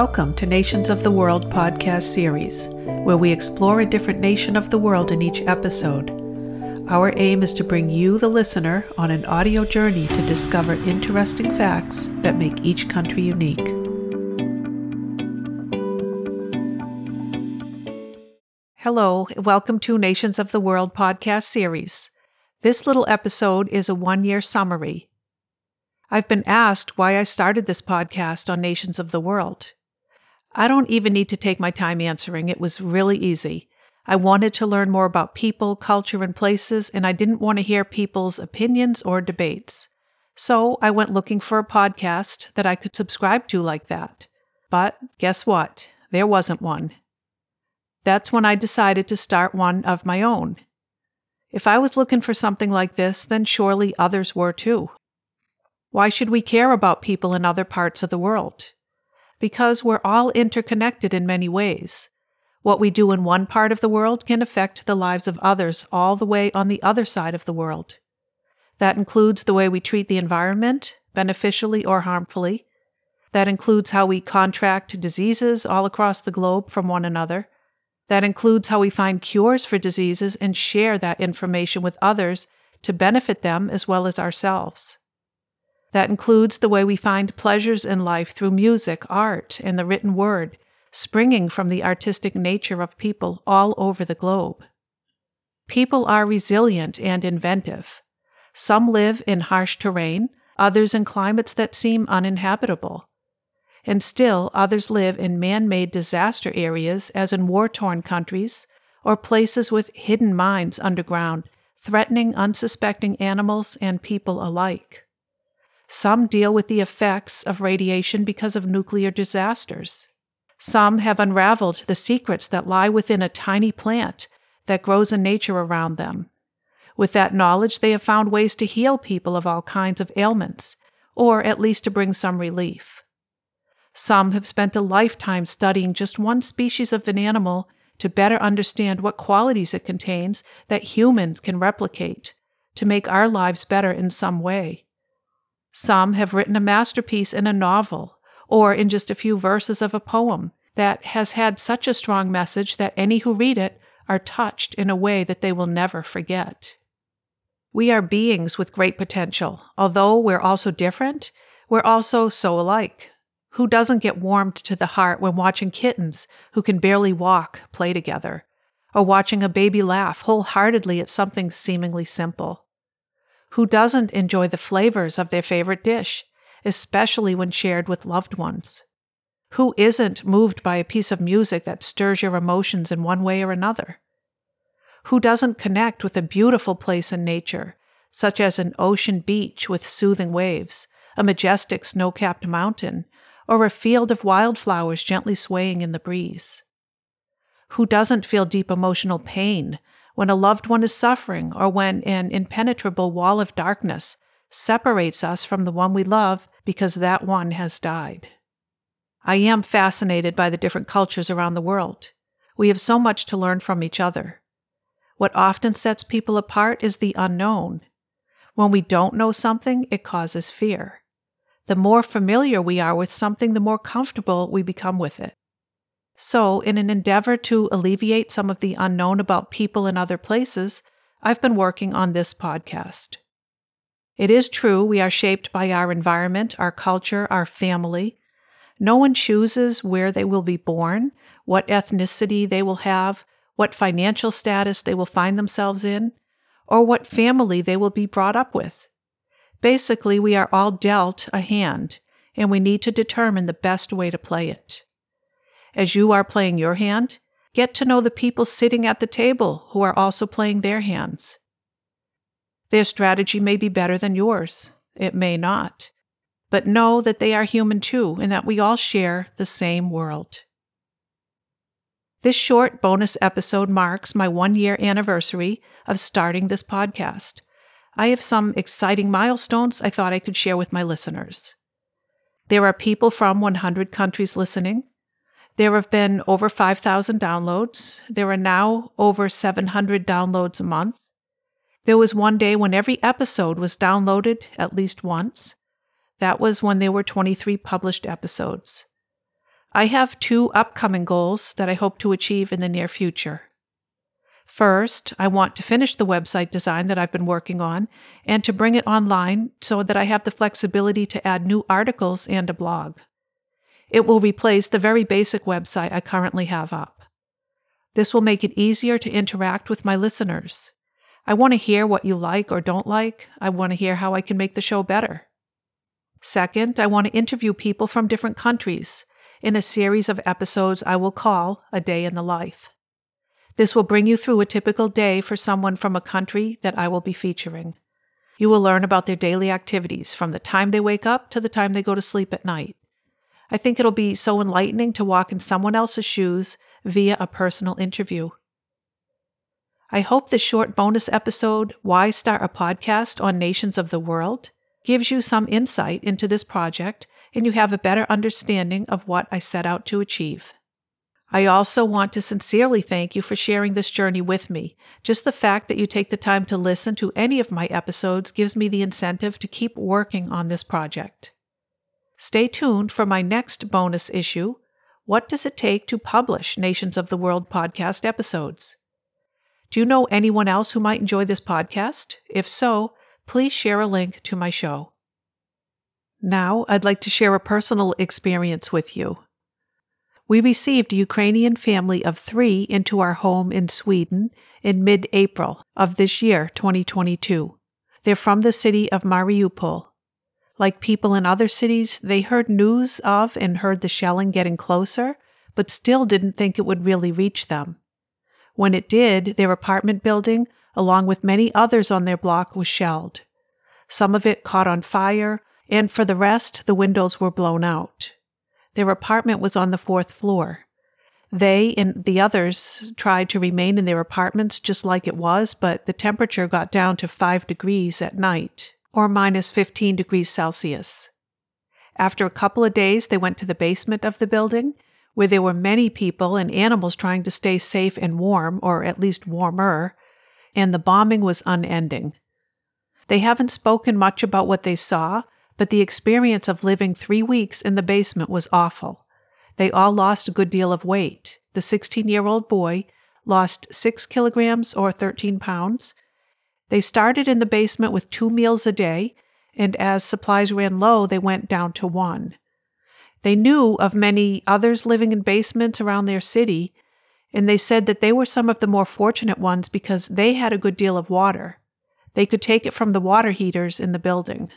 Welcome to Nations of the World podcast series, where we explore a different nation of the world in each episode. Our aim is to bring you, the listener, on an audio journey to discover interesting facts that make each country unique. Hello, welcome to Nations of the World podcast series. This little episode is a one year summary. I've been asked why I started this podcast on Nations of the World. I don't even need to take my time answering. It was really easy. I wanted to learn more about people, culture, and places, and I didn't want to hear people's opinions or debates. So I went looking for a podcast that I could subscribe to like that. But guess what? There wasn't one. That's when I decided to start one of my own. If I was looking for something like this, then surely others were too. Why should we care about people in other parts of the world? Because we're all interconnected in many ways. What we do in one part of the world can affect the lives of others all the way on the other side of the world. That includes the way we treat the environment, beneficially or harmfully. That includes how we contract diseases all across the globe from one another. That includes how we find cures for diseases and share that information with others to benefit them as well as ourselves. That includes the way we find pleasures in life through music, art, and the written word, springing from the artistic nature of people all over the globe. People are resilient and inventive. Some live in harsh terrain, others in climates that seem uninhabitable. And still, others live in man made disaster areas, as in war torn countries, or places with hidden mines underground, threatening unsuspecting animals and people alike. Some deal with the effects of radiation because of nuclear disasters. Some have unraveled the secrets that lie within a tiny plant that grows in nature around them. With that knowledge, they have found ways to heal people of all kinds of ailments, or at least to bring some relief. Some have spent a lifetime studying just one species of an animal to better understand what qualities it contains that humans can replicate to make our lives better in some way. Some have written a masterpiece in a novel or in just a few verses of a poem that has had such a strong message that any who read it are touched in a way that they will never forget. We are beings with great potential. Although we're also different, we're also so alike. Who doesn't get warmed to the heart when watching kittens who can barely walk play together, or watching a baby laugh wholeheartedly at something seemingly simple? Who doesn't enjoy the flavors of their favorite dish, especially when shared with loved ones? Who isn't moved by a piece of music that stirs your emotions in one way or another? Who doesn't connect with a beautiful place in nature, such as an ocean beach with soothing waves, a majestic snow capped mountain, or a field of wildflowers gently swaying in the breeze? Who doesn't feel deep emotional pain when a loved one is suffering or when an impenetrable wall of darkness separates us from the one we love because that one has died. I am fascinated by the different cultures around the world. We have so much to learn from each other. What often sets people apart is the unknown. When we don't know something, it causes fear. The more familiar we are with something, the more comfortable we become with it. So, in an endeavor to alleviate some of the unknown about people in other places, I've been working on this podcast. It is true we are shaped by our environment, our culture, our family. No one chooses where they will be born, what ethnicity they will have, what financial status they will find themselves in, or what family they will be brought up with. Basically, we are all dealt a hand, and we need to determine the best way to play it as you are playing your hand, get to know the people sitting at the table who are also playing their hands. Their strategy may be better than yours, it may not, but know that they are human too and that we all share the same world. This short bonus episode marks my one year anniversary of starting this podcast. I have some exciting milestones I thought I could share with my listeners. There are people from 100 countries listening. There have been over 5,000 downloads. There are now over 700 downloads a month. There was one day when every episode was downloaded at least once. That was when there were 23 published episodes. I have two upcoming goals that I hope to achieve in the near future. First, I want to finish the website design that I've been working on and to bring it online so that I have the flexibility to add new articles and a blog. It will replace the very basic website I currently have up. This will make it easier to interact with my listeners. I want to hear what you like or don't like. I want to hear how I can make the show better. Second, I want to interview people from different countries in a series of episodes I will call A Day in the Life. This will bring you through a typical day for someone from a country that I will be featuring. You will learn about their daily activities from the time they wake up to the time they go to sleep at night. I think it'll be so enlightening to walk in someone else's shoes via a personal interview. I hope this short bonus episode, Why Start a Podcast on Nations of the World, gives you some insight into this project and you have a better understanding of what I set out to achieve. I also want to sincerely thank you for sharing this journey with me. Just the fact that you take the time to listen to any of my episodes gives me the incentive to keep working on this project. Stay tuned for my next bonus issue What Does It Take to Publish Nations of the World podcast episodes? Do you know anyone else who might enjoy this podcast? If so, please share a link to my show. Now, I'd like to share a personal experience with you we received a Ukrainian family of three into our home in Sweden in mid April of this year, 2022. They're from the city of Mariupol. Like people in other cities, they heard news of and heard the shelling getting closer, but still didn't think it would really reach them. When it did, their apartment building, along with many others on their block, was shelled. Some of it caught on fire, and for the rest, the windows were blown out. Their apartment was on the fourth floor. They and the others tried to remain in their apartments just like it was, but the temperature got down to 5 degrees at night, or minus 15 degrees Celsius. After a couple of days, they went to the basement of the building, where there were many people and animals trying to stay safe and warm, or at least warmer, and the bombing was unending. They haven't spoken much about what they saw, but the experience of living three weeks in the basement was awful. They all lost a good deal of weight. The 16 year old boy lost 6 kilograms or 13 pounds. They started in the basement with two meals a day, and as supplies ran low, they went down to one. They knew of many others living in basements around their city, and they said that they were some of the more fortunate ones because they had a good deal of water. They could take it from the water heaters in the building.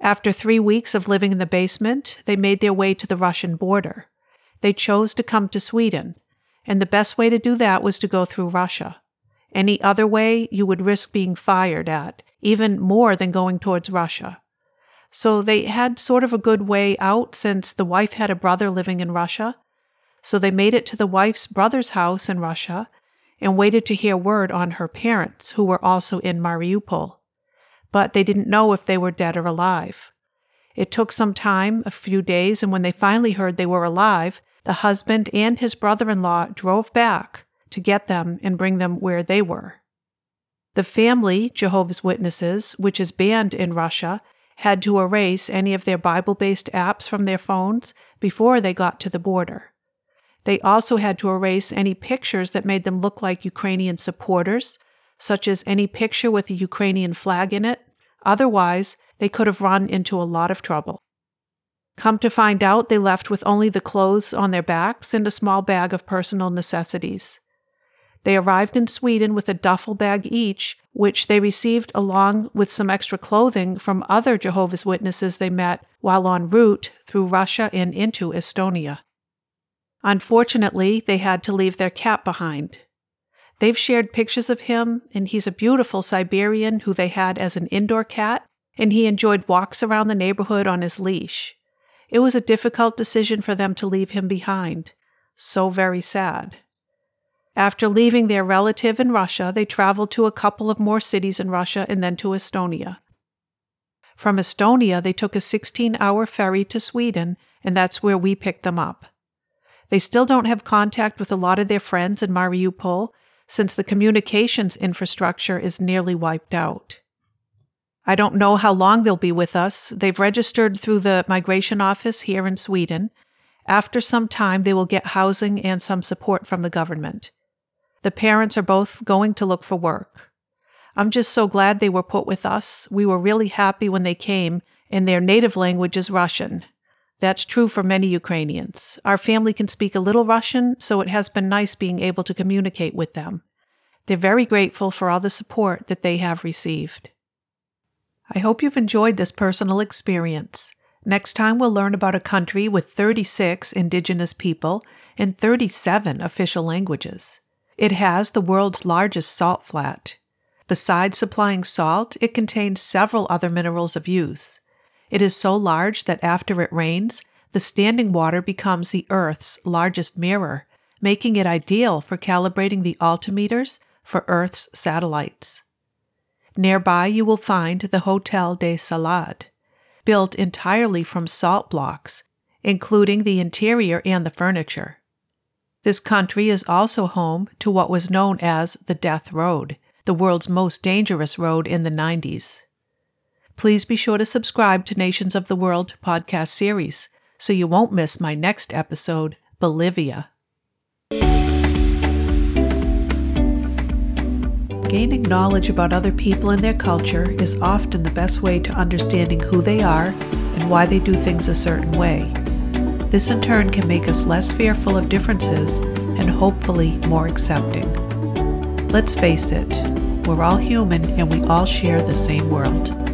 After three weeks of living in the basement, they made their way to the Russian border. They chose to come to Sweden, and the best way to do that was to go through Russia. Any other way, you would risk being fired at, even more than going towards Russia. So they had sort of a good way out since the wife had a brother living in Russia. So they made it to the wife's brother's house in Russia and waited to hear word on her parents, who were also in Mariupol but they didn't know if they were dead or alive. It took some time, a few days, and when they finally heard they were alive, the husband and his brother in law drove back to get them and bring them where they were. The family, Jehovah's Witnesses, which is banned in Russia, had to erase any of their Bible based apps from their phones before they got to the border. They also had to erase any pictures that made them look like Ukrainian supporters such as any picture with a Ukrainian flag in it. Otherwise, they could have run into a lot of trouble. Come to find out, they left with only the clothes on their backs and a small bag of personal necessities. They arrived in Sweden with a duffel bag each, which they received along with some extra clothing from other Jehovah's Witnesses they met while en route through Russia and into Estonia. Unfortunately, they had to leave their cat behind. They've shared pictures of him, and he's a beautiful Siberian who they had as an indoor cat, and he enjoyed walks around the neighborhood on his leash. It was a difficult decision for them to leave him behind. So very sad. After leaving their relative in Russia, they traveled to a couple of more cities in Russia and then to Estonia. From Estonia, they took a 16 hour ferry to Sweden, and that's where we picked them up. They still don't have contact with a lot of their friends in Mariupol, since the communications infrastructure is nearly wiped out. I don't know how long they'll be with us. They've registered through the migration office here in Sweden. After some time, they will get housing and some support from the government. The parents are both going to look for work. I'm just so glad they were put with us. We were really happy when they came, and their native language is Russian. That's true for many Ukrainians. Our family can speak a little Russian, so it has been nice being able to communicate with them. They're very grateful for all the support that they have received. I hope you've enjoyed this personal experience. Next time, we'll learn about a country with 36 indigenous people and 37 official languages. It has the world's largest salt flat. Besides supplying salt, it contains several other minerals of use. It is so large that after it rains, the standing water becomes the Earth's largest mirror, making it ideal for calibrating the altimeters for Earth's satellites. Nearby, you will find the Hotel de Salade, built entirely from salt blocks, including the interior and the furniture. This country is also home to what was known as the Death Road, the world's most dangerous road in the 90s. Please be sure to subscribe to Nations of the World podcast series so you won't miss my next episode, Bolivia. Gaining knowledge about other people and their culture is often the best way to understanding who they are and why they do things a certain way. This in turn can make us less fearful of differences and hopefully more accepting. Let's face it, we're all human and we all share the same world.